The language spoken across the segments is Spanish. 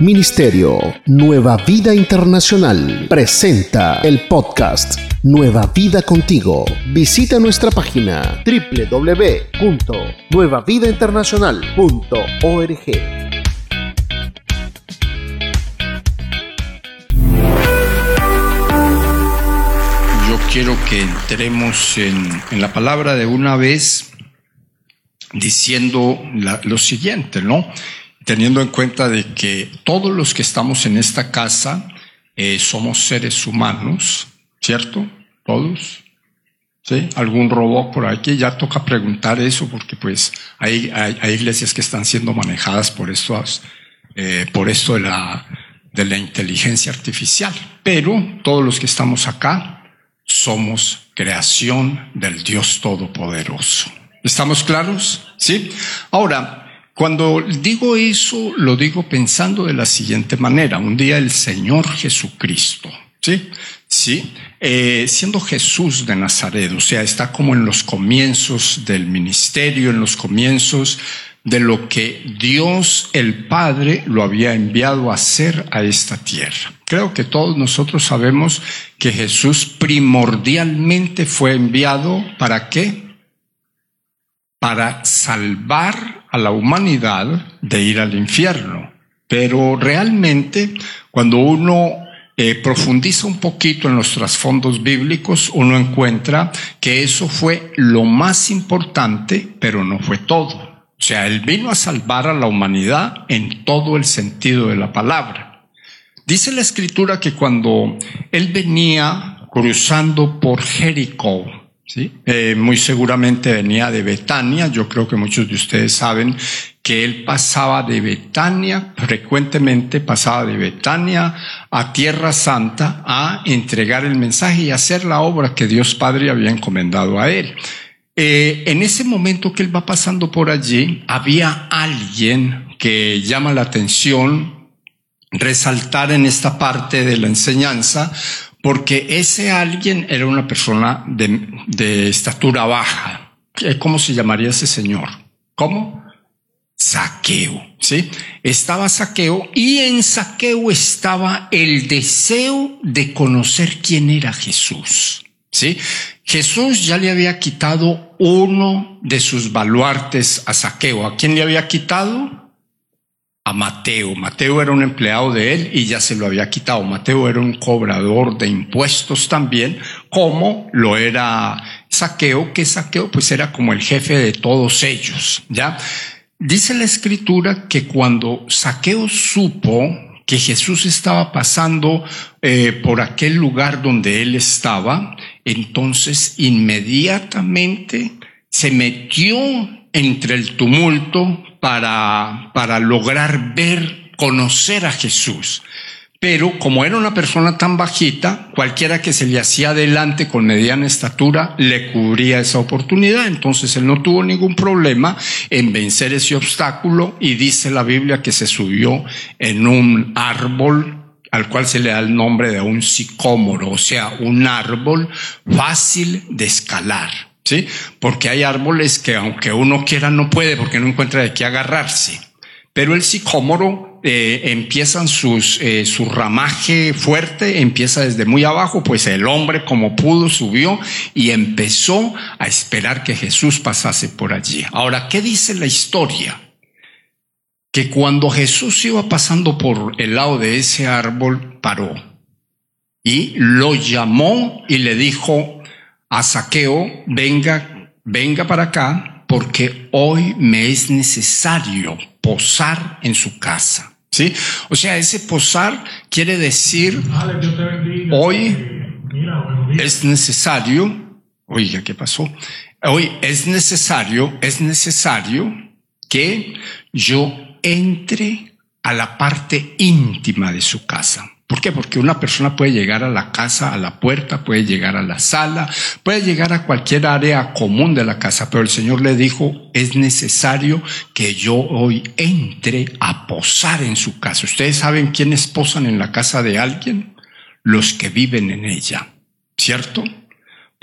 Ministerio Nueva Vida Internacional presenta el podcast Nueva Vida Contigo. Visita nuestra página www.nuevavidainternacional.org. Yo quiero que entremos en, la palabra de una vez diciendo lo siguiente, ¿no? Teniendo en cuenta de que todos los que estamos en esta casa eh, somos seres humanos, ¿cierto? Todos. ¿Sí? ¿Algún robot por aquí? Ya toca preguntar eso porque pues hay, hay, iglesias que están siendo manejadas por estos, eh, por esto de la, de la inteligencia artificial. Pero todos los que estamos acá somos creación del Dios Todopoderoso. ¿Estamos claros? ¿Sí? Ahora, cuando digo eso, lo digo pensando de la siguiente manera. Un día el Señor Jesucristo, ¿sí? Sí, eh, siendo Jesús de Nazaret, o sea, está como en los comienzos del ministerio, en los comienzos de lo que Dios el Padre lo había enviado a hacer a esta tierra. Creo que todos nosotros sabemos que Jesús primordialmente fue enviado para qué? Para salvar a la humanidad de ir al infierno. Pero realmente cuando uno eh, profundiza un poquito en los trasfondos bíblicos, uno encuentra que eso fue lo más importante, pero no fue todo. O sea, Él vino a salvar a la humanidad en todo el sentido de la palabra. Dice la escritura que cuando Él venía cruzando por Jericó, ¿sí? Eh, muy seguramente venía de Betania, yo creo que muchos de ustedes saben que Él pasaba de Betania, frecuentemente pasaba de Betania a Tierra Santa a entregar el mensaje y hacer la obra que Dios Padre había encomendado a Él. Eh, en ese momento que él va pasando por allí, había alguien que llama la atención resaltar en esta parte de la enseñanza, porque ese alguien era una persona de, estatura baja. Eh, ¿Cómo se llamaría ese señor? ¿Cómo? Saqueo, ¿sí? Estaba Saqueo y en Saqueo estaba el deseo de conocer quién era Jesús, ¿sí? Jesús ya le había quitado uno de sus baluartes a Saqueo. ¿A quién le había quitado? A Mateo. Mateo era un empleado de él y ya se lo había quitado. Mateo era un cobrador de impuestos también, como lo era Saqueo, que Saqueo pues era como el jefe de todos ellos, ¿ya? Dice la escritura que cuando Saqueo supo que Jesús estaba pasando eh, por aquel lugar donde él estaba, entonces inmediatamente se metió entre el tumulto para, para lograr ver, conocer a Jesús. Pero como era una persona tan bajita, cualquiera que se le hacía adelante con mediana estatura le cubría esa oportunidad. Entonces él no tuvo ningún problema en vencer ese obstáculo y dice la Biblia que se subió en un árbol al cual se le da el nombre de un sicómoro, o sea, un árbol fácil de escalar. ¿Sí? Porque hay árboles que aunque uno quiera no puede porque no encuentra de qué agarrarse. Pero el sicómoro eh, eh, su ramaje fuerte, empieza desde muy abajo, pues el hombre como pudo subió y empezó a esperar que Jesús pasase por allí. Ahora, ¿qué dice la historia? Que cuando Jesús iba pasando por el lado de ese árbol, paró y lo llamó y le dijo a Saqueo, venga, venga para acá, porque hoy me es necesario posar en su casa. ¿Sí? O sea, ese posar quiere decir hoy es necesario, oiga, ¿qué pasó? Hoy es necesario, es necesario que yo entre a la parte íntima de su casa. ¿Por qué? Porque una persona puede llegar a la casa, a la puerta, puede llegar a la sala, puede llegar a cualquier área común de la casa, pero el Señor le dijo, es necesario que yo hoy entre a posar en su casa. ¿Ustedes saben quiénes posan en la casa de alguien? Los que viven en ella, ¿cierto?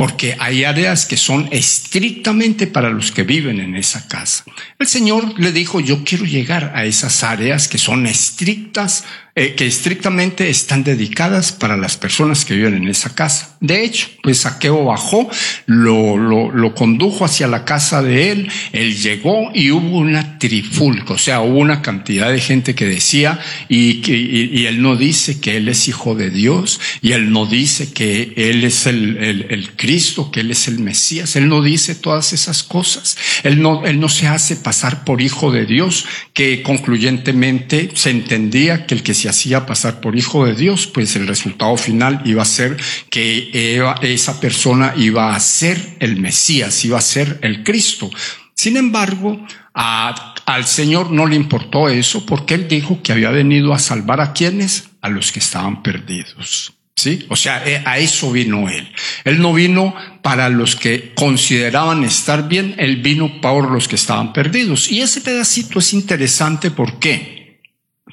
porque hay áreas que son estrictamente para los que viven en esa casa. El Señor le dijo, yo quiero llegar a esas áreas que son estrictas, eh, que estrictamente están dedicadas para las personas que viven en esa casa. De hecho, pues Saqueo bajó, lo, lo, condujo hacia la casa de él, él llegó y hubo una trifulca, o sea, hubo una cantidad de gente que decía, y, que, y, él no dice que él es hijo de Dios, y él no dice que él es el, el, el Cristo, que él es el Mesías, él no dice todas esas cosas, él no, él no se hace pasar por hijo de Dios, que concluyentemente se entendía que el que se hacía pasar por hijo de Dios, pues el resultado final iba a ser que esa persona iba a ser el Mesías, iba a ser el Cristo. Sin embargo, al Señor no le importó eso porque Él dijo que había venido a salvar a quienes, a los que estaban perdidos. ¿Sí? O sea, eh, a eso vino Él. Él no vino para los que consideraban estar bien, Él vino por los que estaban perdidos. Y ese pedacito es interesante, ¿por qué?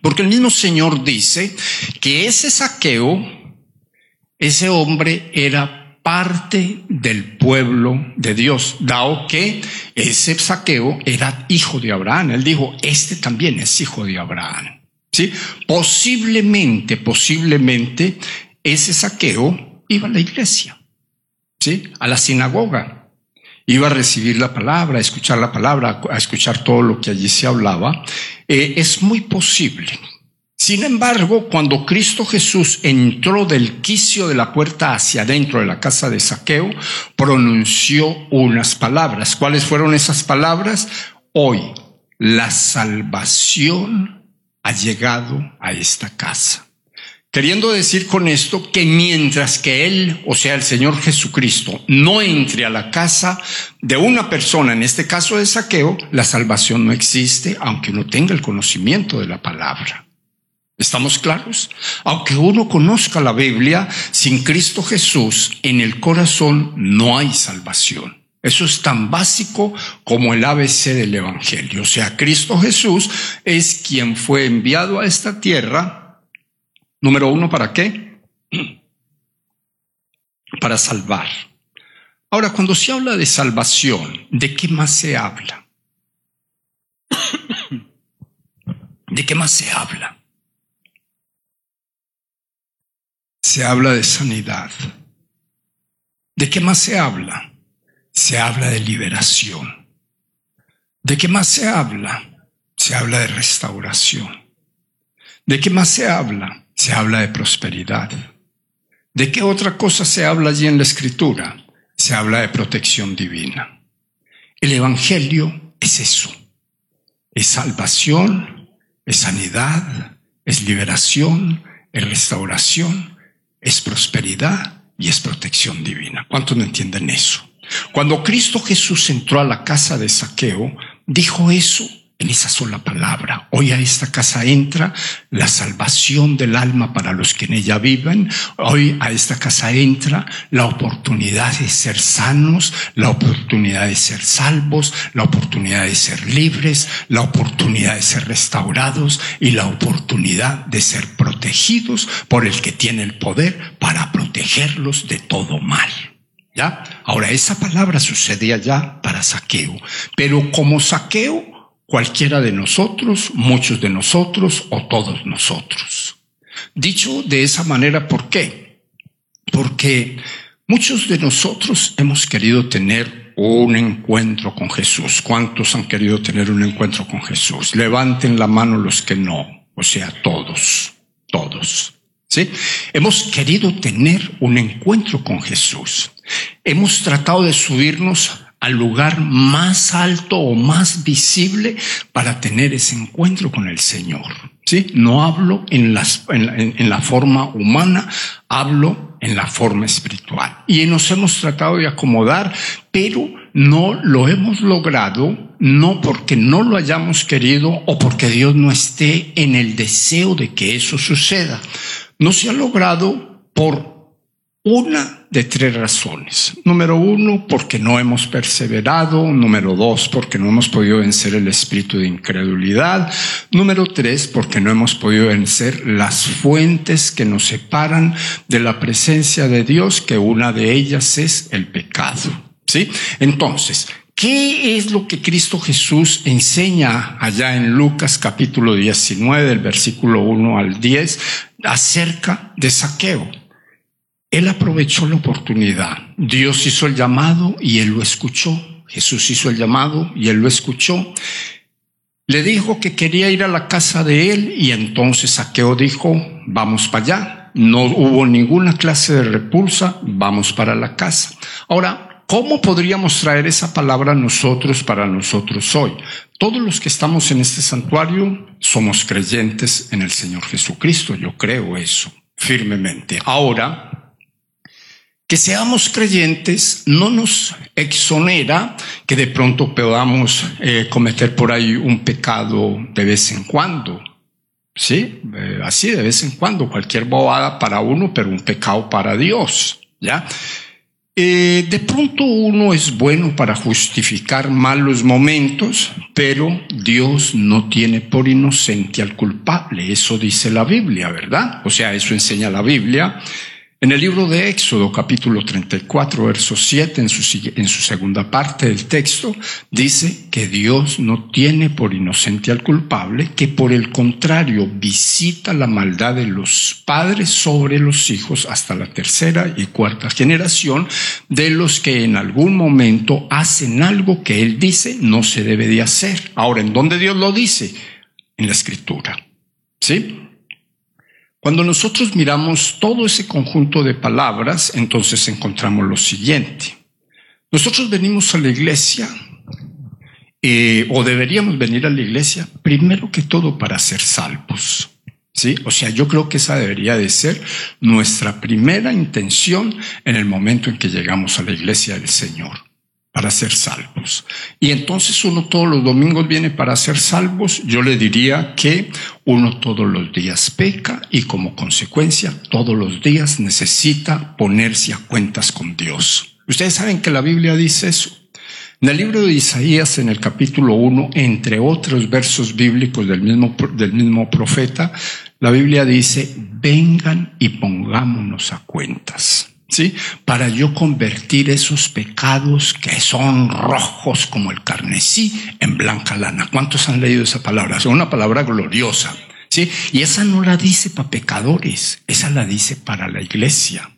Porque el mismo Señor dice que ese saqueo, ese hombre era parte del pueblo de Dios, dado que ese saqueo era hijo de Abraham. Él dijo, este también es hijo de Abraham. ¿Sí? Posiblemente, posiblemente, ese saqueo iba a la iglesia, ¿sí? A la sinagoga iba a recibir la palabra, a escuchar la palabra, a escuchar todo lo que allí se hablaba, eh, es muy posible. Sin embargo, cuando Cristo Jesús entró del quicio de la puerta hacia adentro de la casa de Saqueo, pronunció unas palabras. ¿Cuáles fueron esas palabras? Hoy la salvación ha llegado a esta casa. Queriendo decir con esto que mientras que Él, o sea, el Señor Jesucristo, no entre a la casa de una persona, en este caso de saqueo, la salvación no existe, aunque uno tenga el conocimiento de la palabra. ¿Estamos claros? Aunque uno conozca la Biblia, sin Cristo Jesús en el corazón no hay salvación. Eso es tan básico como el ABC del Evangelio. O sea, Cristo Jesús es quien fue enviado a esta tierra Número uno, ¿para qué? Para salvar. Ahora, cuando se habla de salvación, ¿de qué más se habla? ¿De qué más se habla? Se habla de sanidad. ¿De qué más se habla? Se habla de liberación. ¿De qué más se habla? Se habla de restauración. ¿De qué más se habla? Se habla de prosperidad. ¿De qué otra cosa se habla allí en la escritura? Se habla de protección divina. El Evangelio es eso. Es salvación, es sanidad, es liberación, es restauración, es prosperidad y es protección divina. ¿Cuántos no entienden eso? Cuando Cristo Jesús entró a la casa de Saqueo, dijo eso en esa sola palabra. Hoy a esta casa entra la salvación del alma para los que en ella viven. Hoy a esta casa entra la oportunidad de ser sanos, la oportunidad de ser salvos, la oportunidad de ser libres, la oportunidad de ser restaurados y la oportunidad de ser protegidos por el que tiene el poder para protegerlos de todo mal. ¿Ya? Ahora, esa palabra sucede allá para saqueo, pero como saqueo, cualquiera de nosotros, muchos de nosotros o todos nosotros. Dicho de esa manera, ¿por qué? Porque muchos de nosotros hemos querido tener un encuentro con Jesús. ¿Cuántos han querido tener un encuentro con Jesús? Levanten la mano los que no, o sea, todos, todos. ¿Sí? Hemos querido tener un encuentro con Jesús. Hemos tratado de subirnos al lugar más alto o más visible para tener ese encuentro con el Señor. ¿Sí? No hablo en, las, en, la forma humana, hablo en la forma espiritual. Y nos hemos tratado de acomodar, pero no lo hemos logrado, no porque no lo hayamos querido o porque Dios no esté en el deseo de que eso suceda. No se ha logrado por Una de tres razones. Número uno, porque no hemos perseverado. Número dos, porque no hemos podido vencer el espíritu de incredulidad. Número tres, porque no hemos podido vencer las fuentes que nos separan de la presencia de Dios, que una de ellas es el pecado. ¿Sí? Entonces, ¿Qué es lo que Cristo Jesús enseña allá en Lucas capítulo 19, del versículo 1 al 10, acerca de saqueo? Él aprovechó la oportunidad. Dios hizo el llamado y él lo escuchó. Jesús hizo el llamado y él lo escuchó. Le dijo que quería ir a la casa de él y entonces Saqueo dijo, vamos para allá. No hubo ninguna clase de repulsa, vamos para la casa. Ahora, ¿cómo podríamos traer esa palabra nosotros para nosotros hoy? Todos los que estamos en este santuario somos creyentes en el Señor Jesucristo, yo creo eso firmemente. Ahora, que seamos creyentes no nos exonera que de pronto podamos eh, cometer por ahí un pecado de vez en cuando. Sí, eh, así de vez en cuando, cualquier bobada para uno, pero un pecado para Dios. ¿Ya? Eh, de pronto uno es bueno para justificar malos momentos, pero Dios no tiene por inocente al culpable. Eso dice la Biblia, ¿verdad? O sea, eso enseña la Biblia. En el libro de Éxodo, capítulo 34, verso 7, en su, en su, segunda parte del texto, dice que Dios no tiene por inocente al culpable, que por el contrario visita la maldad de los padres sobre los hijos hasta la tercera y cuarta generación de los que en algún momento hacen algo que Él dice no se debe de hacer. Ahora, ¿en dónde Dios lo dice? En la escritura. ¿Sí? Cuando nosotros miramos todo ese conjunto de palabras, entonces encontramos lo siguiente. Nosotros venimos a la iglesia, eh, o deberíamos venir a la iglesia, primero que todo para ser salvos. ¿Sí? O sea, yo creo que esa debería de ser nuestra primera intención en el momento en que llegamos a la iglesia del Señor para ser salvos. Y entonces uno todos los domingos viene para ser salvos. Yo le diría que uno todos los días peca y como consecuencia todos los días necesita ponerse a cuentas con Dios. Ustedes saben que la Biblia dice eso. En el libro de Isaías, en el capítulo 1, entre otros versos bíblicos del mismo, del mismo profeta, la Biblia dice, vengan y pongámonos a cuentas. ¿Sí? Para yo convertir esos pecados que son rojos como el carnesí en blanca lana. ¿Cuántos han leído esa palabra? Es una palabra gloriosa, ¿sí? Y esa no la dice para pecadores, esa la dice para la iglesia.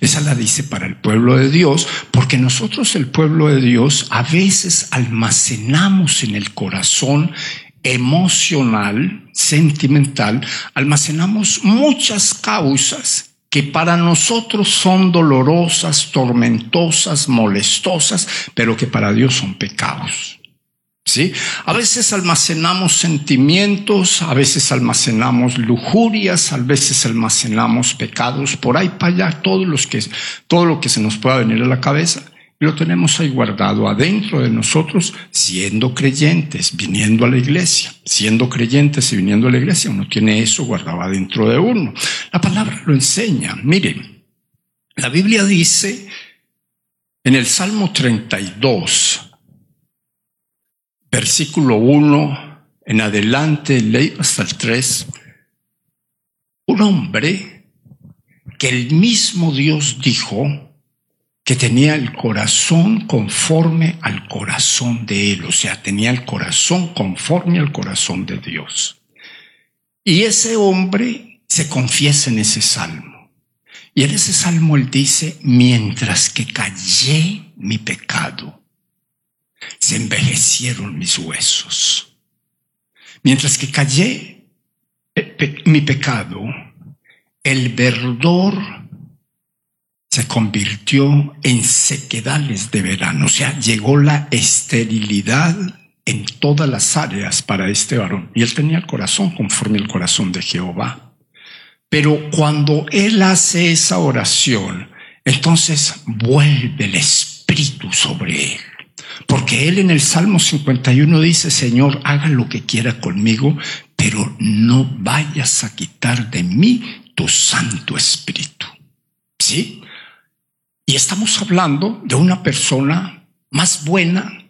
Esa la dice para el pueblo de Dios, porque nosotros el pueblo de Dios a veces almacenamos en el corazón emocional, sentimental, almacenamos muchas causas que para nosotros son dolorosas, tormentosas, molestosas, pero que para Dios son pecados. ¿Sí? A veces almacenamos sentimientos, a veces almacenamos lujurias, a veces almacenamos pecados, por ahí para allá, todos los que, todo lo que se nos pueda venir a la cabeza lo tenemos ahí guardado adentro de nosotros, siendo creyentes, viniendo a la iglesia. Siendo creyentes y viniendo a la iglesia, uno tiene eso guardado adentro de uno. La palabra lo enseña. Miren, la Biblia dice en el Salmo 32, versículo 1 en adelante, ley hasta el 3, un hombre que el mismo Dios dijo, que tenía el corazón conforme al corazón de Él, o sea, tenía el corazón conforme al corazón de Dios. Y ese hombre se confiesa en ese salmo. Y en ese salmo él dice, mientras que callé mi pecado, se envejecieron mis huesos. Mientras que callé eh, mi pecado, el verdor se convirtió en sequedales de verano, o sea, llegó la esterilidad en todas las áreas para este varón. Y él tenía el corazón conforme al corazón de Jehová. Pero cuando él hace esa oración, entonces vuelve el Espíritu sobre él. Porque él en el Salmo 51 dice, Señor, haga lo que quiera conmigo, pero no vayas a quitar de mí tu Santo Espíritu. ¿Sí? Y estamos hablando de una persona más buena,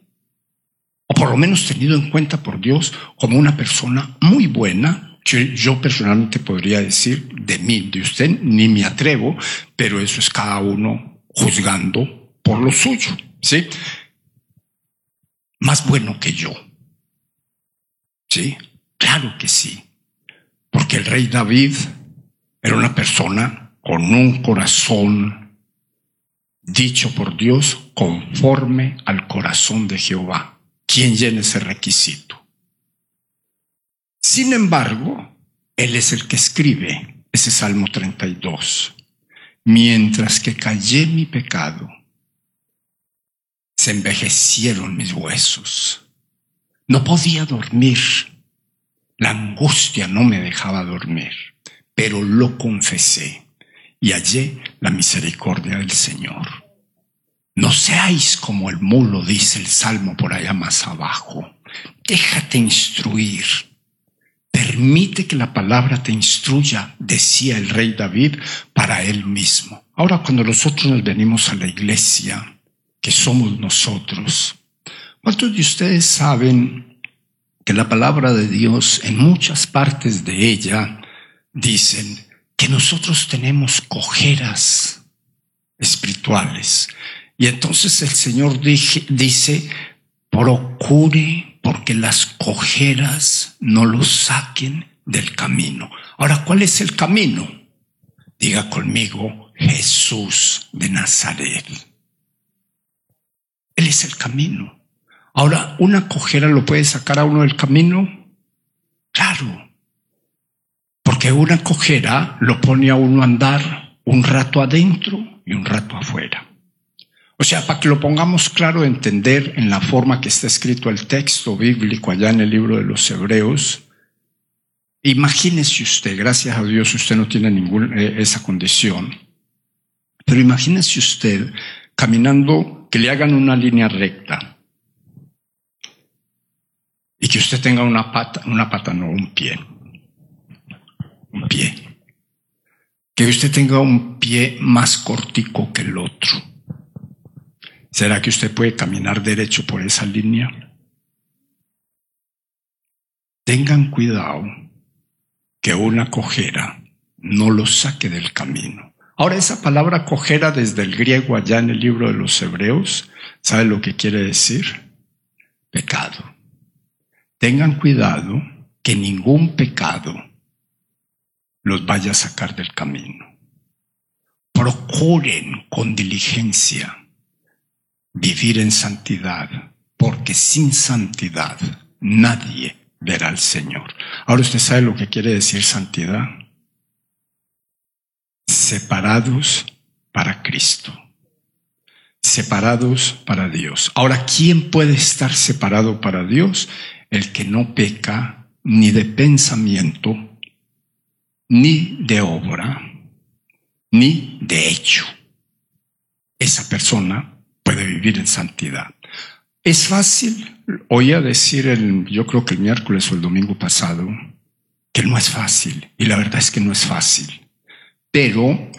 o por lo menos tenido en cuenta por Dios como una persona muy buena. Yo, yo personalmente podría decir de mí, de usted, ni me atrevo, pero eso es cada uno juzgando por lo suyo, ¿sí? Más bueno que yo. ¿Sí? Claro que sí. Porque el rey David era una persona con un corazón dicho por Dios conforme al corazón de Jehová. ¿Quién llena ese requisito? Sin embargo, Él es el que escribe ese Salmo 32. Mientras que callé mi pecado, se envejecieron mis huesos. No podía dormir. La angustia no me dejaba dormir, pero lo confesé y hallé la misericordia del Señor. No seáis como el mulo, dice el Salmo por allá más abajo. Déjate instruir. Permite que la palabra te instruya, decía el rey David para él mismo. Ahora cuando nosotros nos venimos a la iglesia, que somos nosotros, ¿cuántos de ustedes saben que la palabra de Dios en muchas partes de ella dicen que nosotros tenemos cojeras espirituales? Y entonces el Señor dice, procure porque las cojeras no lo saquen del camino. Ahora, ¿cuál es el camino? Diga conmigo, Jesús de Nazaret. Él es el camino. Ahora, ¿una cojera lo puede sacar a uno del camino? Claro. Porque una cojera lo pone a uno andar un rato adentro y un rato afuera. O sea, para que lo pongamos claro, entender en la forma que está escrito el texto bíblico allá en el libro de los Hebreos, imagínese usted, gracias a Dios usted no tiene ninguna eh, esa condición, pero imagínese usted caminando, que le hagan una línea recta y que usted tenga una pata, una pata no, un pie, un pie, que usted tenga un pie más cortico que el otro ¿Será que usted puede caminar derecho por esa línea? Tengan cuidado que una cojera no lo saque del camino. Ahora esa palabra cojera desde el griego allá en el libro de los hebreos, ¿sabe lo que quiere decir? Pecado. Tengan cuidado que ningún pecado los vaya a sacar del camino. Procuren con diligencia vivir en santidad, porque sin santidad nadie verá al Señor. Ahora usted sabe lo que quiere decir santidad. Separados para Cristo. Separados para Dios. Ahora, ¿quién puede estar separado para Dios? El que no peca ni de pensamiento, ni de obra, ni de hecho. Esa persona puede vivir en santidad. Es fácil, oía decir el, yo creo que el miércoles o el domingo pasado, que no es fácil, y la verdad es que no es fácil. Pero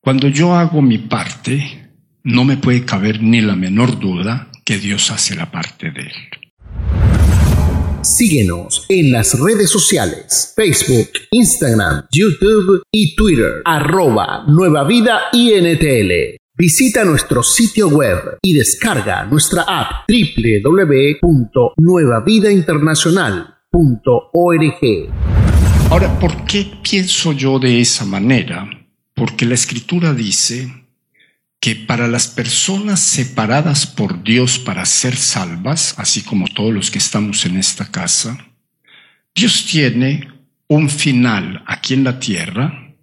cuando yo hago mi parte, no me puede caber ni la menor duda que Dios hace la parte de él. Síguenos en las redes sociales, Facebook, Instagram, YouTube y Twitter, arroba Nueva Vida INTL. Visita nuestro sitio web y descarga nuestra app www.nuevavidainternacional.org. Ahora, ¿por qué pienso yo de esa manera? Porque la escritura dice que para las personas separadas por Dios para ser salvas, así como todos los que estamos en esta casa, Dios tiene un final aquí en la tierra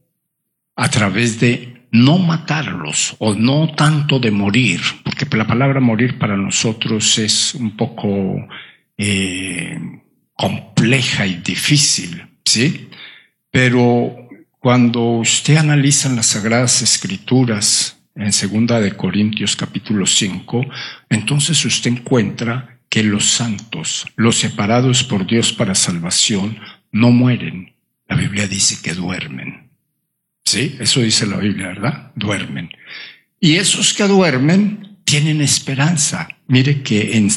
a través de no matarlos o no tanto de morir, porque la palabra morir para nosotros es un poco eh, compleja y difícil, ¿sí? Pero cuando usted analiza las Sagradas Escrituras en segunda de Corintios capítulo 5, entonces usted encuentra que los santos, los separados por Dios para salvación, no mueren. La Biblia dice que duermen. Sí, eso dice la Biblia, ¿verdad? Duermen. Y esos que duermen tienen esperanza. Mire que en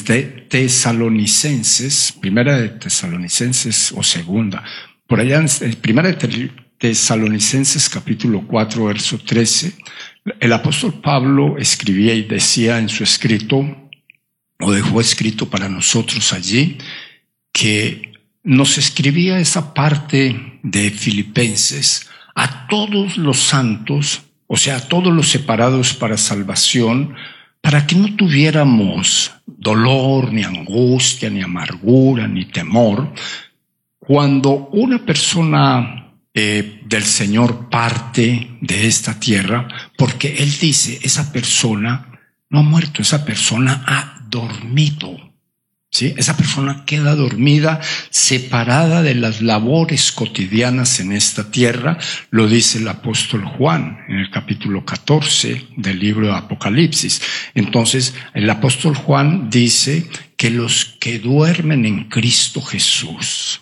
Tesalonicenses, primera de Tesalonicenses o segunda, por allá en primera de Tesalonicenses capítulo 4, verso 13, el apóstol Pablo escribía y decía en su escrito, lo dejó escrito para nosotros allí, que nos escribía esa parte de Filipenses a todos los santos, o sea, a todos los separados para salvación, para que no tuviéramos dolor, ni angustia, ni amargura, ni temor, cuando una persona eh, del Señor parte de esta tierra, porque Él dice, esa persona no ha muerto, esa persona ha dormido. ¿Sí? Esa persona queda dormida, separada de las labores cotidianas en esta tierra, lo dice el apóstol Juan en el capítulo 14 del libro de Apocalipsis. Entonces, el apóstol Juan dice que los que duermen en Cristo Jesús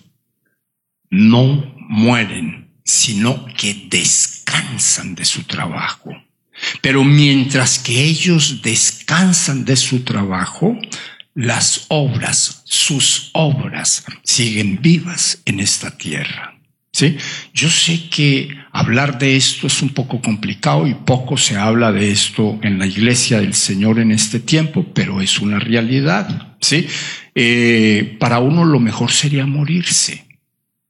no mueren, sino que descansan de su trabajo. Pero mientras que ellos descansan de su trabajo, las obras, sus obras, siguen vivas en esta tierra. ¿Sí? Yo sé que hablar de esto es un poco complicado y poco se habla de esto en la iglesia del Señor en este tiempo, pero es una realidad. ¿sí? Eh, para uno lo mejor sería morirse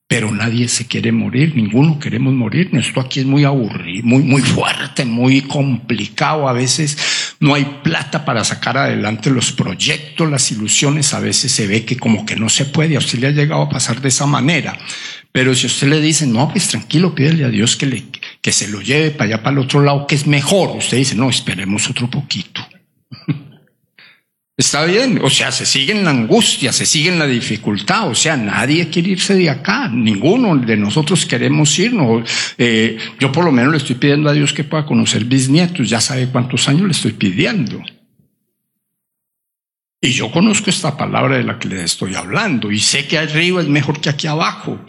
pero nadie se quiere morir, ninguno queremos morir. Esto aquí es muy aburrido, muy, muy fuerte, muy complicado. A veces no hay plata para sacar adelante los proyectos, las ilusiones. A veces se ve que como que no se puede. A usted le ha llegado a pasar de esa manera. Pero si usted le dice, no, pues tranquilo, pídele a Dios que, le, que se lo lleve para allá, para el otro lado, que es mejor. Usted dice, no, esperemos otro poquito. Está bien, o sea, se sigue en la angustia, se sigue en la dificultad, o sea, nadie quiere irse de acá, ninguno de nosotros queremos irnos. Eh, yo por lo menos le estoy pidiendo a Dios que pueda conocer bisnietos, ya sabe cuántos años le estoy pidiendo. Y yo conozco esta palabra de la que le estoy hablando y sé que arriba es mejor que aquí abajo.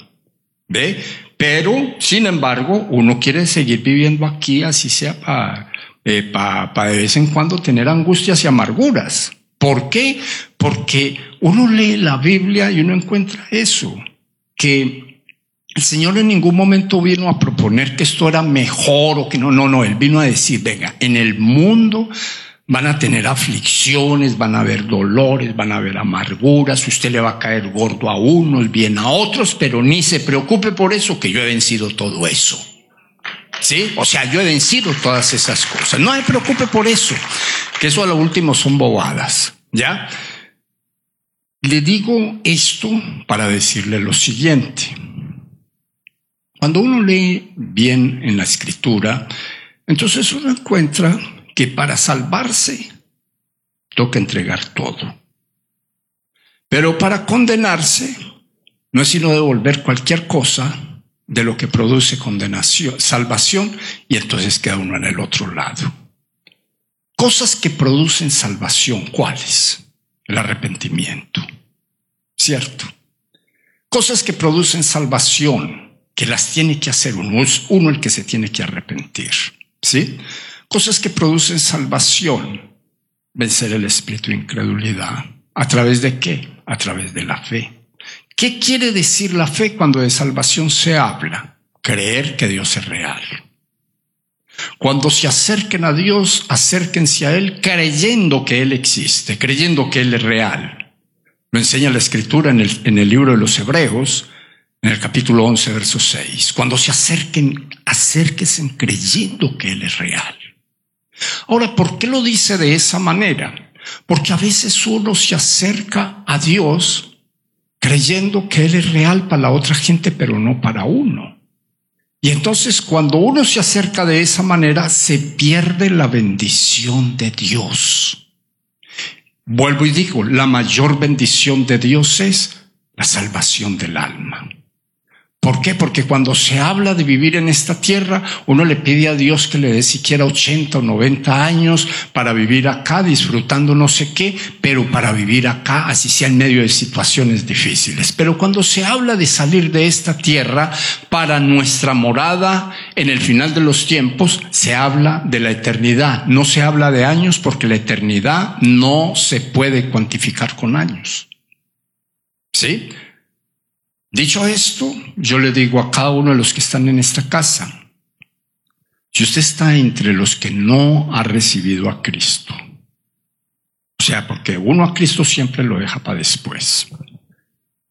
¿Ve? Pero, sin embargo, uno quiere seguir viviendo aquí, así sea para eh, de vez en cuando tener angustias y amarguras. ¿Por qué? Porque uno lee la Biblia y uno encuentra eso, que el Señor en ningún momento vino a proponer que esto era mejor o que no, no, no, Él vino a decir, venga, en el mundo van a tener aflicciones, van a haber dolores, van a haber amarguras, usted le va a caer gordo a unos, bien a otros, pero ni se preocupe por eso, que yo he vencido todo eso. ¿Sí? O sea, yo he vencido todas esas cosas. No me preocupe por eso, que eso a lo último son bobadas. ¿Ya? Le digo esto para decirle lo siguiente. Cuando uno lee bien en la escritura, entonces uno encuentra que para salvarse toca entregar todo. Pero para condenarse no es sino devolver cualquier cosa de lo que produce condenación, salvación, y entonces queda uno en el otro lado. Cosas que producen salvación, ¿cuáles? El arrepentimiento, ¿cierto? Cosas que producen salvación, que las tiene que hacer uno, es uno el que se tiene que arrepentir, ¿sí? Cosas que producen salvación, vencer el espíritu de incredulidad. ¿A través de qué? A través de la fe. ¿Qué quiere decir la fe cuando de salvación se habla? Creer que Dios es real. Cuando se acerquen a Dios, acérquense a Él creyendo que Él existe, creyendo que Él es real. Lo enseña la Escritura en el, libro de los Hebreos, en el capítulo 11, verso 6. Cuando se acerquen, acérquense creyendo que Él es real. Ahora, ¿por qué lo dice de esa manera? Porque a veces uno se acerca a Dios creyendo que Él es real para la otra gente, pero no para uno. Y entonces cuando uno se acerca de esa manera, se pierde la bendición de Dios. Vuelvo y digo, la mayor bendición de Dios es la salvación del alma. ¿Por qué? Porque cuando se habla de vivir en esta tierra, uno le pide a Dios que le dé siquiera 80 o 90 años para vivir acá, disfrutando no sé qué, pero para vivir acá, así sea en medio de situaciones difíciles. Pero cuando se habla de salir de esta tierra para nuestra morada en el final de los tiempos, se habla de la eternidad. No se habla de años porque la eternidad no se puede cuantificar con años. ¿Sí? Dicho esto, yo le digo a cada uno de los que están en esta casa, si usted está entre los que no ha recibido a Cristo, o sea, porque uno a Cristo siempre lo deja para después.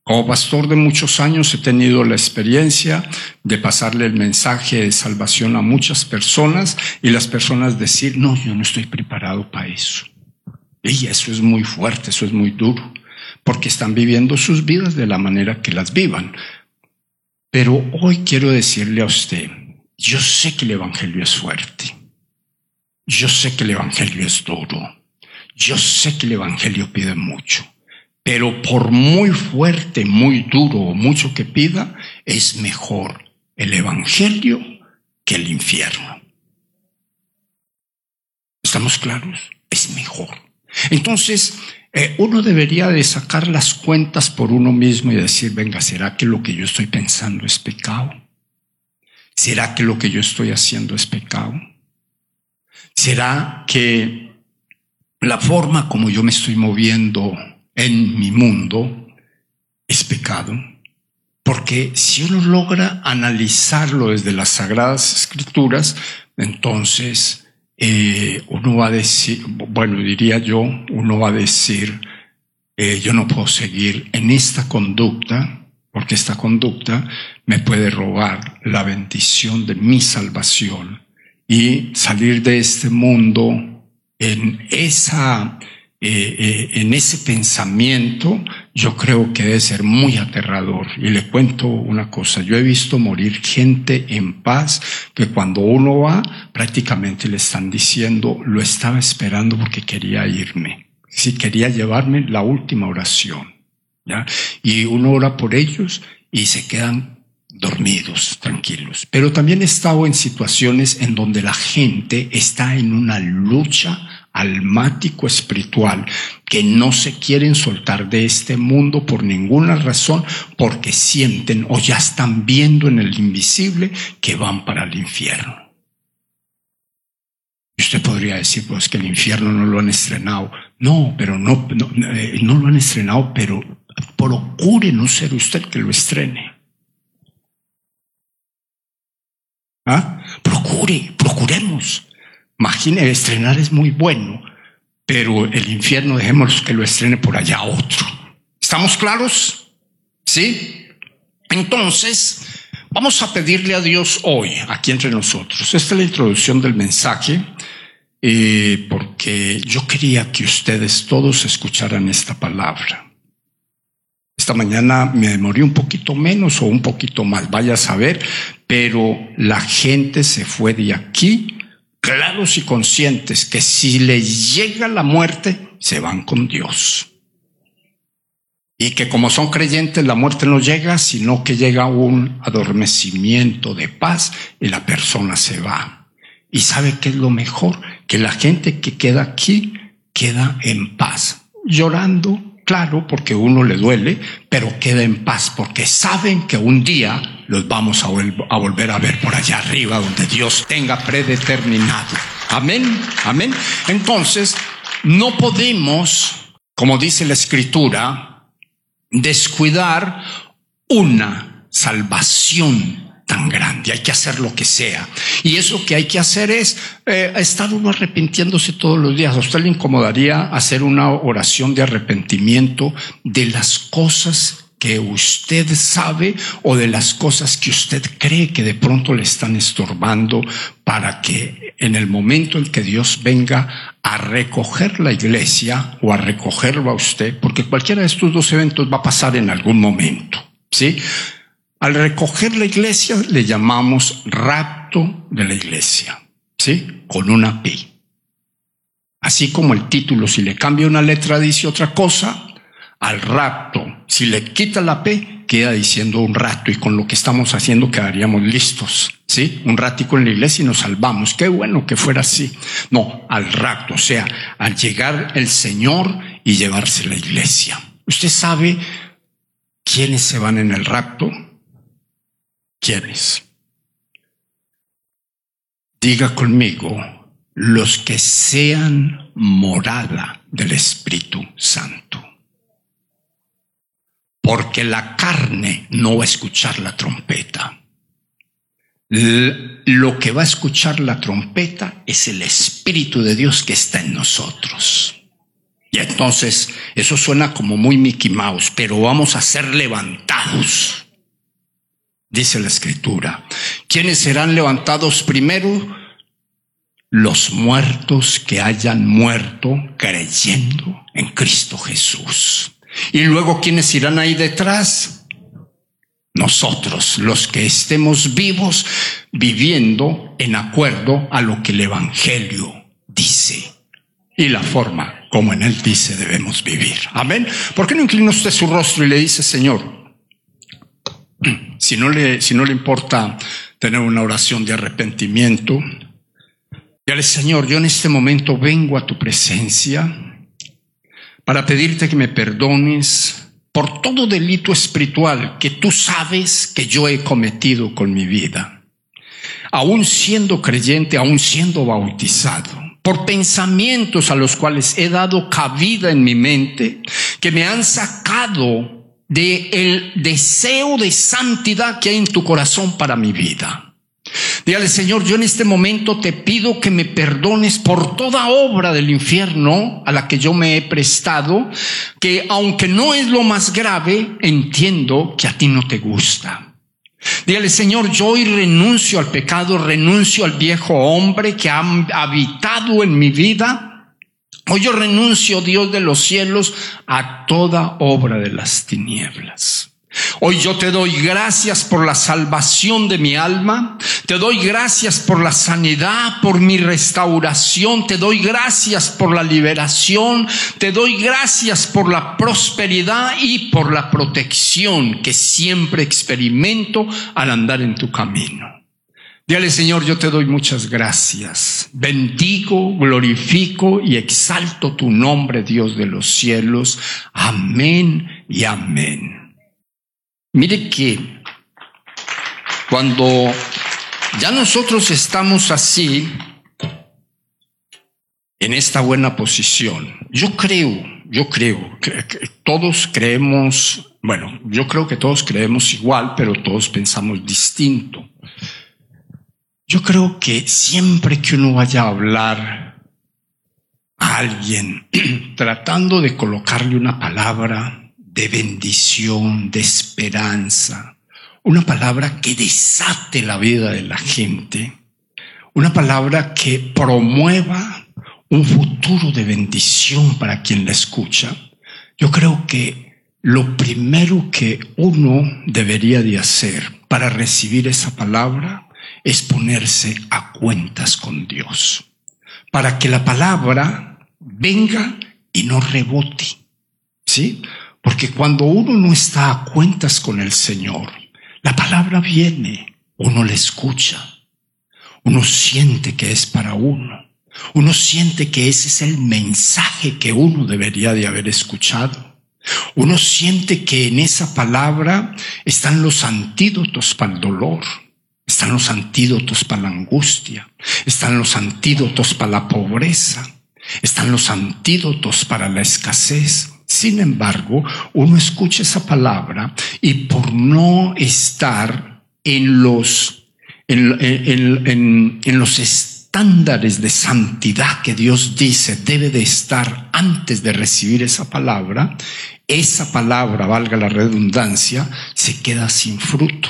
Como pastor de muchos años he tenido la experiencia de pasarle el mensaje de salvación a muchas personas y las personas decir, no, yo no estoy preparado para eso. Y eso es muy fuerte, eso es muy duro porque están viviendo sus vidas de la manera que las vivan. Pero hoy quiero decirle a usted, yo sé que el Evangelio es fuerte, yo sé que el Evangelio es duro, yo sé que el Evangelio pide mucho, pero por muy fuerte, muy duro o mucho que pida, es mejor el Evangelio que el infierno. ¿Estamos claros? Es mejor. Entonces, eh, uno debería de sacar las cuentas por uno mismo y decir, venga, ¿será que lo que yo estoy pensando es pecado? ¿Será que lo que yo estoy haciendo es pecado? ¿Será que la forma como yo me estoy moviendo en mi mundo es pecado? Porque si uno logra analizarlo desde las sagradas escrituras, entonces eh, uno va a decir, bueno, diría yo, uno va a decir, eh, yo no puedo seguir en esta conducta, porque esta conducta me puede robar la bendición de mi salvación y salir de este mundo en esa eh, en ese pensamiento, yo creo que debe ser muy aterrador. Y le cuento una cosa, yo he visto morir gente en paz que cuando uno va, prácticamente le están diciendo, lo estaba esperando porque quería irme, si quería llevarme la última oración. ¿ya? Y uno ora por ellos y se quedan dormidos, tranquilos. Pero también he estado en situaciones en donde la gente está en una lucha almático espiritual que no se quieren soltar de este mundo por ninguna razón porque sienten o ya están viendo en el invisible que van para el infierno. Y usted podría decir, pues que el infierno no lo han estrenado. No, pero no, no, eh, no lo han estrenado, pero procure no ser usted que lo estrene. ¿Ah? Procure, procuremos. Imagine, estrenar es muy bueno, pero el infierno dejemos que lo estrene por allá otro. ¿Estamos claros? ¿Sí? Entonces, vamos a pedirle a Dios hoy, aquí entre nosotros. Esta es la introducción del mensaje, eh, porque yo quería que ustedes todos escucharan esta palabra. Esta mañana me demoré un poquito menos o un poquito más, vaya a saber, pero la gente se fue de aquí claros y conscientes que si les llega la muerte, se van con Dios. Y que como son creyentes, la muerte no llega, sino que llega un adormecimiento de paz y la persona se va. Y sabe qué es lo mejor, que la gente que queda aquí queda en paz, llorando, claro, porque uno le duele, pero queda en paz, porque saben que un día los vamos a, volver a ver por allá arriba, donde Dios tenga predeterminado. Amén, amén. Entonces, no podemos, como dice la escritura, descuidar una salvación tan grande, hay que hacer lo que sea. Y eso que hay que hacer es eh, estar uno arrepintiéndose todos los días. A usted le incomodaría hacer una oración de arrepentimiento de las cosas que usted sabe o de las cosas que usted cree que de pronto le están estorbando para que en el momento en que Dios venga a recoger la iglesia o a recogerlo a usted, porque cualquiera de estos dos eventos va a pasar en algún momento, ¿sí? Al recoger la iglesia le llamamos rapto de la iglesia, ¿sí? Con una P. Así como el título, si le cambia una letra dice otra cosa, al rapto, si le quita la P, queda diciendo un rato y con lo que estamos haciendo quedaríamos listos, ¿sí? Un ratico en la iglesia y nos salvamos. Qué bueno que fuera así. No, al rato, o sea, al llegar el Señor y llevarse la iglesia. ¿Usted sabe quiénes se van en el rapto? ¿Quiénes? Diga conmigo, los que sean morada del Espíritu Santo. Porque la carne no va a escuchar la trompeta. Lo que va a escuchar la trompeta es el Espíritu de Dios que está en nosotros. Y entonces, eso suena como muy Mickey Mouse, pero vamos a ser levantados. Dice la escritura. ¿Quiénes serán levantados primero? Los muertos que hayan muerto creyendo en Cristo Jesús. Y luego, ¿quiénes irán ahí detrás? Nosotros, los que estemos vivos, viviendo en acuerdo a lo que el Evangelio dice y la forma como en Él dice debemos vivir. Amén. ¿Por qué no inclina usted su rostro y le dice, Señor, si no le, si no le importa tener una oración de arrepentimiento, dígale, Señor, yo en este momento vengo a tu presencia para pedirte que me perdones por todo delito espiritual que tú sabes que yo he cometido con mi vida, aún siendo creyente, aún siendo bautizado, por pensamientos a los cuales he dado cabida en mi mente, que me han sacado del el deseo de santidad que hay en tu corazón para mi vida. Dígale, Señor, yo en este momento te pido que me perdones por toda obra del infierno a la que yo me he prestado, que aunque no es lo más grave, entiendo que a ti no te gusta. Dígale, Señor, yo hoy renuncio al pecado, renuncio al viejo hombre que ha habitado en mi vida Hoy yo renuncio, Dios de los cielos, a toda obra de las tinieblas. Hoy yo te doy gracias por la salvación de mi alma, te doy gracias por la sanidad, por mi restauración, te doy gracias por la liberación, te doy gracias por la prosperidad y por la protección que siempre experimento al andar en tu camino. Dígale, Señor, yo te doy muchas gracias. Bendigo, glorifico y exalto tu nombre, Dios de los cielos. Amén y amén. Mire que cuando ya nosotros estamos así, en esta buena posición, yo creo, yo creo que, todos creemos, bueno, yo creo que todos creemos igual, pero todos pensamos distinto. Yo creo que siempre que uno vaya a hablar a alguien tratando de colocarle una palabra de bendición, de esperanza, una palabra que desate la vida de la gente, una palabra que promueva un futuro de bendición para quien la escucha, yo creo que lo primero que uno debería de hacer para recibir esa palabra es ponerse a cuentas con Dios, para que la palabra venga y no rebote. ¿Sí? Porque cuando uno no está a cuentas con el Señor, la palabra viene, uno la escucha, uno siente que es para uno, uno siente que ese es el mensaje que uno debería de haber escuchado. Uno siente que en esa palabra están los antídotos para el dolor, están los antídotos para la angustia, están los antídotos para la pobreza, están los antídotos para la escasez. Sin embargo, uno escucha esa palabra y por no estar en los, en, en los estándares de santidad que Dios dice debe de estar antes de recibir esa palabra, esa palabra, valga la redundancia, se queda sin fruto.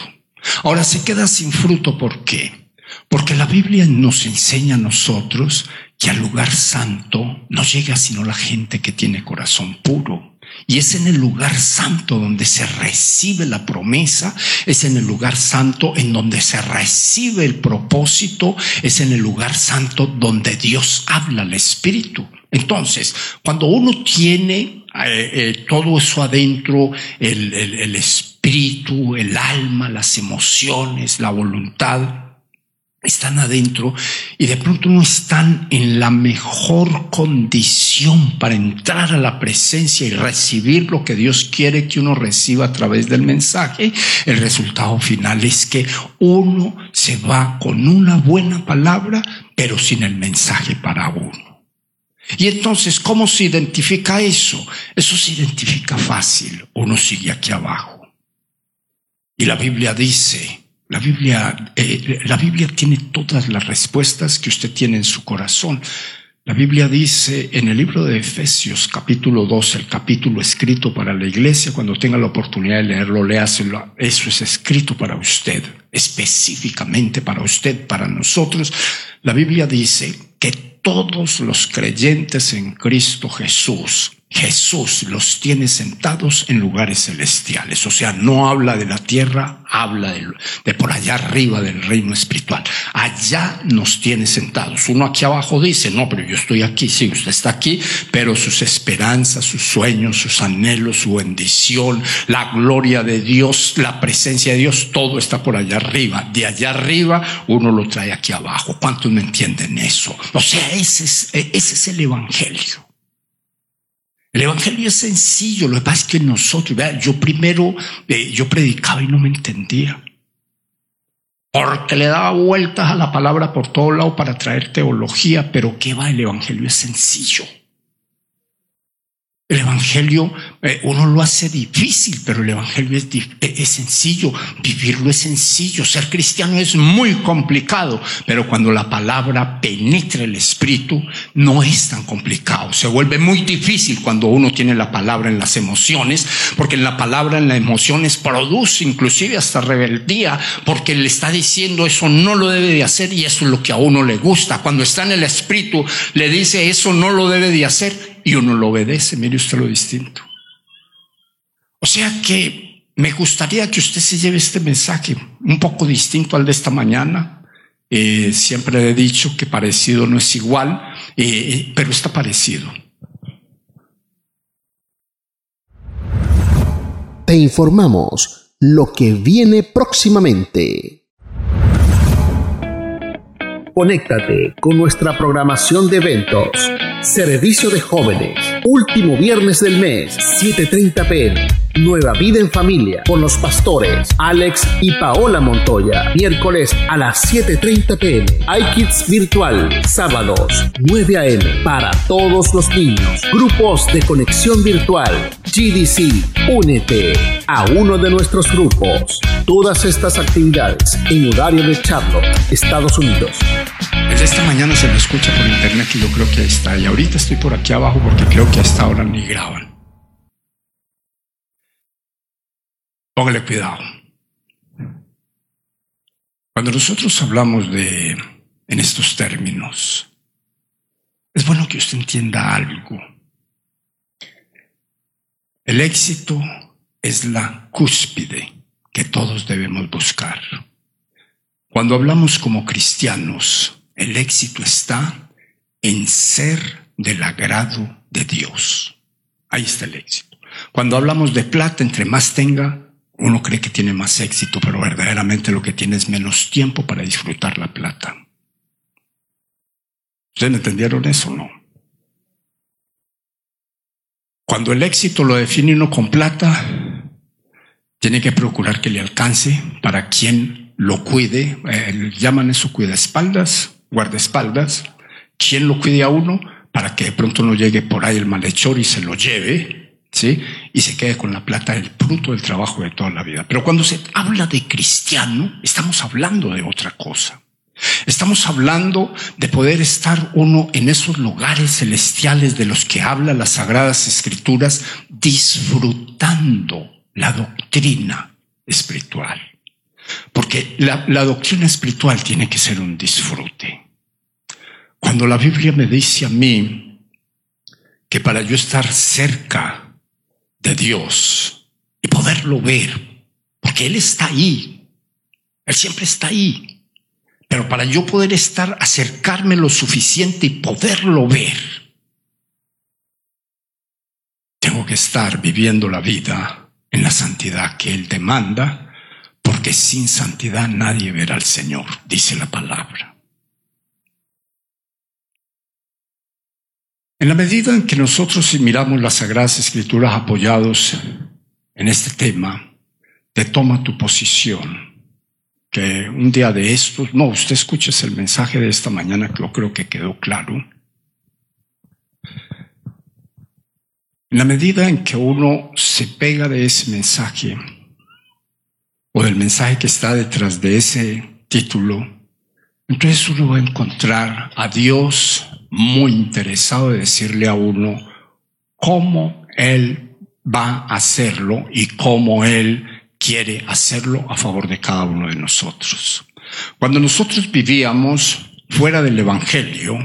Ahora se queda sin fruto, ¿por qué? Porque la Biblia nos enseña a nosotros que al lugar santo no llega sino la gente que tiene corazón puro. Y es en el lugar santo donde se recibe la promesa, es en el lugar santo en donde se recibe el propósito, es en el lugar santo donde Dios habla al Espíritu. Entonces, cuando uno tiene eh, eh, todo eso adentro, el, el, el espíritu, el alma, las emociones, la voluntad, están adentro y de pronto no están en la mejor condición para entrar a la presencia y recibir lo que Dios quiere que uno reciba a través del mensaje, el resultado final es que uno se va con una buena palabra, pero sin el mensaje para uno. Y entonces, ¿cómo se identifica eso? Eso se identifica fácil. Uno sigue aquí abajo. Y la Biblia dice, la Biblia, eh, la Biblia tiene todas las respuestas que usted tiene en su corazón. La Biblia dice en el libro de Efesios capítulo 2, el capítulo escrito para la iglesia, cuando tenga la oportunidad de leerlo, léaselo. Eso es escrito para usted, específicamente para usted, para nosotros. La Biblia dice que todos los creyentes en Cristo Jesús Jesús los tiene sentados en lugares celestiales. O sea, no habla de la tierra, habla de, por allá arriba del reino espiritual. Allá nos tiene sentados. Uno aquí abajo dice, no, pero yo estoy aquí. Sí, usted está aquí, pero sus esperanzas, sus sueños, sus anhelos, su bendición, la gloria de Dios, la presencia de Dios, todo está por allá arriba. De allá arriba uno lo trae aquí abajo. ¿Cuántos me entienden eso? O sea, ese es, ese es el Evangelio. El Evangelio es sencillo, lo que pasa es que nosotros, yo primero, eh, yo predicaba y no me entendía. Porque le daba vueltas a la palabra por todo lado para traer teología, pero ¿qué va? El Evangelio es sencillo. El Evangelio, eh, uno lo hace difícil, pero el Evangelio es, eh, es, sencillo, vivirlo es sencillo, ser cristiano es muy complicado, pero cuando la palabra penetra el espíritu, no es tan complicado. Se vuelve muy difícil cuando uno tiene la palabra en las emociones, porque la palabra en las emociones produce inclusive hasta rebeldía, porque le está diciendo eso no lo debe de hacer y eso es lo que a uno le gusta. Cuando está en el espíritu, le dice eso no lo debe de hacer y uno lo obedece. Mire usted lo distinto. O sea que me gustaría que usted se lleve este mensaje un poco distinto al de esta mañana. Eh, siempre he dicho que parecido no es igual, eh, pero está parecido. Te informamos lo que viene próximamente. Conéctate con nuestra programación de eventos. Servicio de jóvenes. Último viernes del mes, 7.30 pm. Nueva Vida en Familia con los pastores Alex y Paola Montoya. Miércoles a las 7.30 pm. iKids Virtual. Sábados 9 am para todos los niños. Grupos de conexión virtual. GDC. Únete a uno de nuestros grupos. Todas estas actividades en horario de Charlotte, Estados Unidos. Desde esta mañana se me escucha por internet y yo creo que está. Y ahorita estoy por aquí abajo porque creo que hasta ahora ni graban. Póngale cuidado. Cuando nosotros hablamos de en estos términos, es bueno que usted entienda algo. El éxito es la cúspide que todos debemos buscar. Cuando hablamos como cristianos, el éxito está en ser del agrado de Dios. Ahí está el éxito. Cuando hablamos de plata, entre más tenga, uno cree que tiene más éxito, pero verdaderamente lo que tiene es menos tiempo para disfrutar la plata. ¿Ustedes entendieron eso o no? Cuando el éxito lo define uno con plata, tiene que procurar que le alcance para quien lo cuide. Eh, llaman eso cuidaespaldas, guardaespaldas. Quien lo cuide a uno para que de pronto no llegue por ahí el malhechor y se lo lleve ¿sí? Y se quede con la plata, el fruto del trabajo de toda la vida. Pero cuando se habla de cristiano, estamos hablando de otra cosa. Estamos hablando de poder estar uno en esos lugares celestiales de los que habla las sagradas escrituras, disfrutando la doctrina espiritual. Porque la, la doctrina espiritual tiene que ser un disfrute. Cuando la Biblia me dice a mí que para yo estar cerca de Dios y poderlo ver, porque Él está ahí, Él siempre está ahí. Pero para yo poder estar, acercarme lo suficiente y poderlo ver, estar viviendo la vida en la santidad que Él demanda, porque sin santidad nadie verá al Señor, dice la palabra. En la medida en que nosotros miramos las Sagradas Escrituras apoyados en este tema, te toma tu posición. Que un día de estos, no, usted escuches el mensaje de esta mañana que yo creo que quedó claro. En la medida en que uno se pega de ese mensaje, o del mensaje que está detrás de ese título, entonces uno va a encontrar a Dios muy interesado de decirle a uno cómo Él va a hacerlo y cómo Él quiere hacerlo a favor de cada uno de nosotros. Cuando nosotros vivíamos fuera del Evangelio,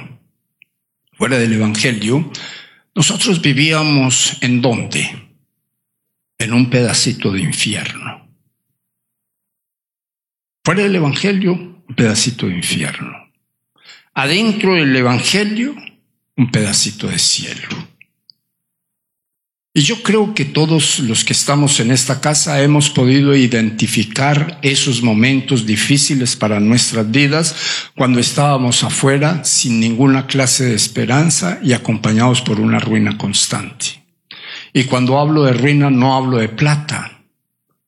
fuera del Evangelio, nosotros vivíamos en dónde? En un pedacito de infierno. Fuera del Evangelio, un pedacito de infierno. Adentro del Evangelio, un pedacito de cielo. Y yo creo que todos los que estamos en esta casa hemos podido identificar esos momentos difíciles para nuestras vidas cuando estábamos afuera sin ninguna clase de esperanza y acompañados por una ruina constante. Y cuando hablo de ruina no hablo de plata.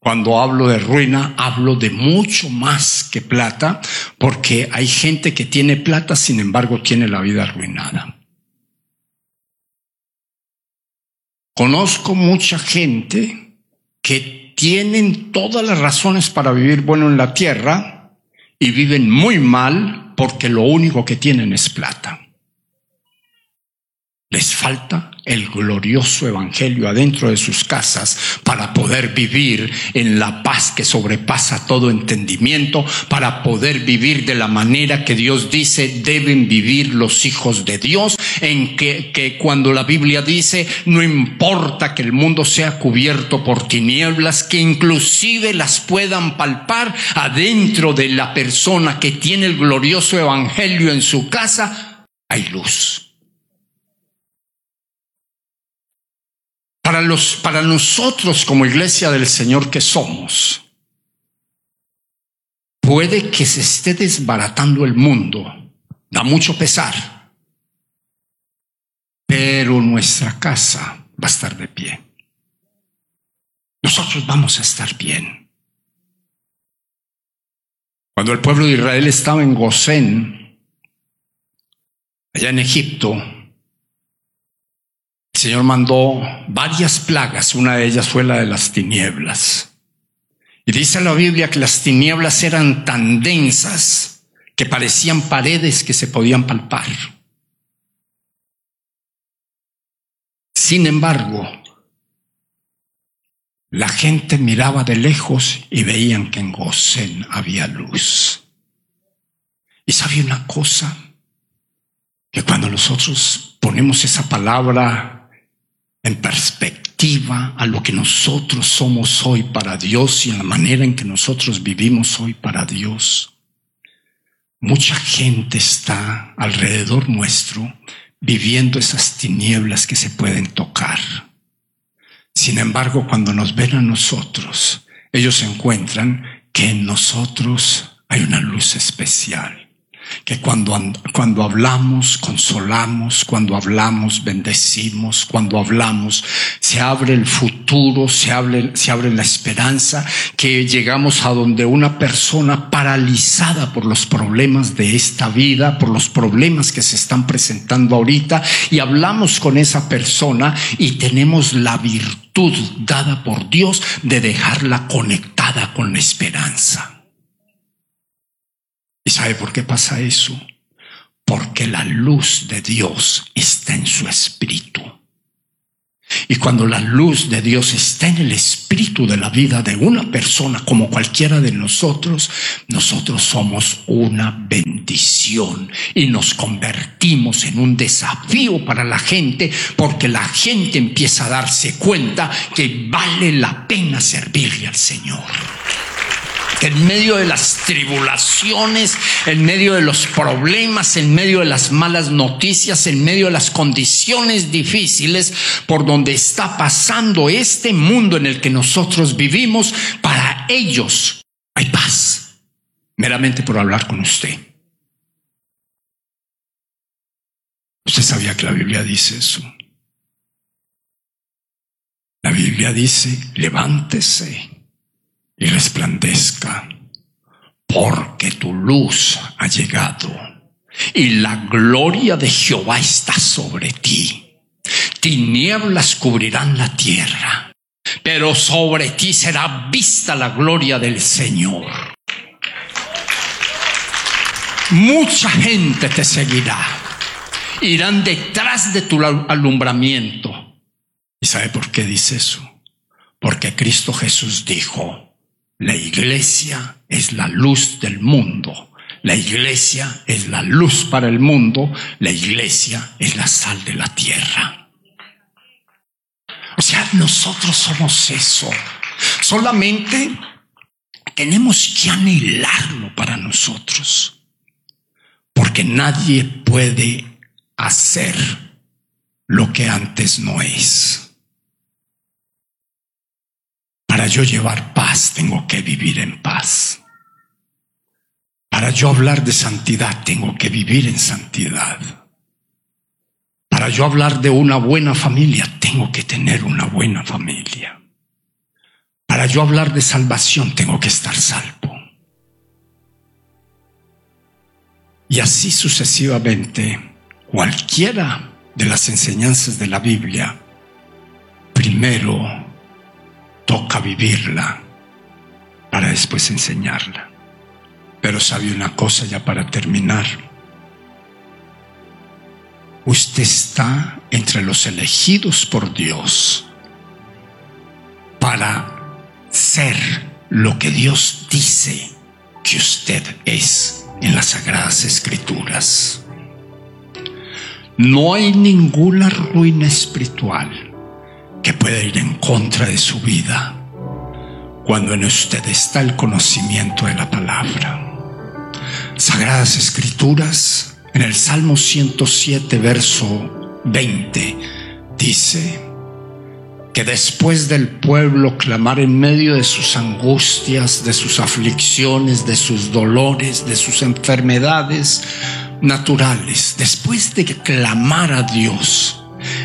Cuando hablo de ruina hablo de mucho más que plata porque hay gente que tiene plata sin embargo tiene la vida arruinada. Conozco mucha gente que tienen todas las razones para vivir bueno en la tierra y viven muy mal porque lo único que tienen es plata. Les falta el glorioso evangelio adentro de sus casas para poder vivir en la paz que sobrepasa todo entendimiento, para poder vivir de la manera que Dios dice deben vivir los hijos de Dios, en que, que cuando la Biblia dice no importa que el mundo sea cubierto por tinieblas, que inclusive las puedan palpar adentro de la persona que tiene el glorioso evangelio en su casa, hay luz. Para, los, para nosotros como iglesia del Señor que somos, puede que se esté desbaratando el mundo, da mucho pesar, pero nuestra casa va a estar de pie. Nosotros vamos a estar bien. Cuando el pueblo de Israel estaba en Gosén, allá en Egipto, Señor mandó varias plagas, una de ellas fue la de las tinieblas. Y dice la Biblia que las tinieblas eran tan densas que parecían paredes que se podían palpar. Sin embargo, la gente miraba de lejos y veían que en Gosén había luz. Y sabía una cosa, que cuando nosotros ponemos esa palabra en perspectiva a lo que nosotros somos hoy para Dios y en la manera en que nosotros vivimos hoy para Dios. Mucha gente está alrededor nuestro viviendo esas tinieblas que se pueden tocar. Sin embargo, cuando nos ven a nosotros, ellos encuentran que en nosotros hay una luz especial que cuando, cuando hablamos, consolamos, cuando hablamos, bendecimos, cuando hablamos, se abre el futuro, se abre, se abre la esperanza, que llegamos a donde una persona paralizada por los problemas de esta vida, por los problemas que se están presentando ahorita, y hablamos con esa persona y tenemos la virtud dada por Dios de dejarla conectada con la esperanza. ¿Y sabe por qué pasa eso? Porque la luz de Dios está en su espíritu. Y cuando la luz de Dios está en el espíritu de la vida de una persona como cualquiera de nosotros, nosotros somos una bendición y nos convertimos en un desafío para la gente porque la gente empieza a darse cuenta que vale la pena servirle al Señor. Que en medio de las tribulaciones, en medio de los problemas, en medio de las malas noticias, en medio de las condiciones difíciles por donde está pasando este mundo en el que nosotros vivimos, para ellos hay paz, meramente por hablar con usted. Usted sabía que la Biblia dice eso. La Biblia dice, levántese y resplandezca, porque tu luz ha llegado y la gloria de Jehová está sobre ti. Tinieblas cubrirán la tierra, pero sobre ti será vista la gloria del Señor. Mucha gente te seguirá, irán detrás de tu alumbramiento ¿Y sabe por qué dice eso? Porque Cristo Jesús dijo, la iglesia es la luz del mundo. La iglesia es la luz para el mundo. La iglesia es la sal de la tierra. O sea, nosotros somos eso. Solamente tenemos que anhelarlo para nosotros. Porque nadie puede hacer lo que antes no es. Para yo llevar paz tengo que vivir en paz. Para yo hablar de santidad tengo que vivir en santidad. Para yo hablar de una buena familia tengo que tener una buena familia. Para yo hablar de salvación tengo que estar salvo. Y así sucesivamente, cualquiera de las enseñanzas de la Biblia, primero toca vivirla para después enseñarla. Pero sabe una cosa ya para terminar. Usted está entre los elegidos por Dios para ser lo que Dios dice que usted es en las sagradas escrituras. No hay ninguna ruina espiritual que puede ir en contra de su vida cuando en usted está el conocimiento de la palabra. Sagradas Escrituras, en el Salmo 107, verso 20, dice que después del pueblo clamar en medio de sus angustias, de sus aflicciones, de sus dolores, de sus enfermedades naturales, después de clamar a Dios,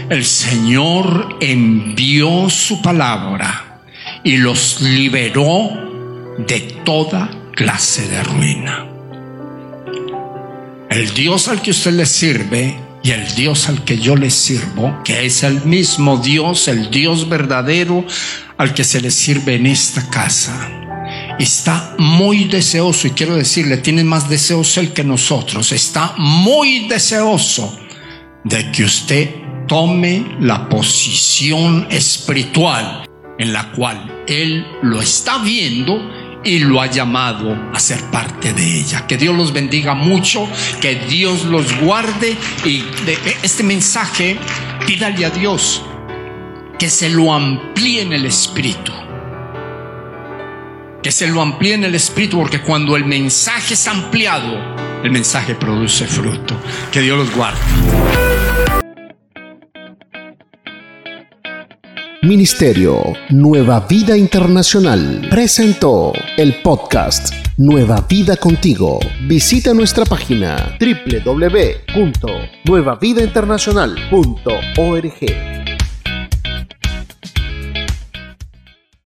el Señor envió su palabra y los liberó de toda clase de ruina. El Dios al que usted le sirve y el Dios al que yo le sirvo, que es el mismo Dios, el Dios verdadero al que se le sirve en esta casa, está muy deseoso, y quiero decirle, tiene más deseos él que nosotros, está muy deseoso de que usted tome la posición espiritual en la cual Él lo está viendo y lo ha llamado a ser parte de ella. Que Dios los bendiga mucho, que Dios los guarde y de este mensaje pídale a Dios que se lo amplíe en el espíritu. Que se lo amplíe en el espíritu porque cuando el mensaje es ampliado, el mensaje produce fruto. Que Dios los guarde. Ministerio Nueva Vida Internacional presentó el podcast Nueva Vida Contigo. Visita nuestra página www.nuevavidainternacional.org.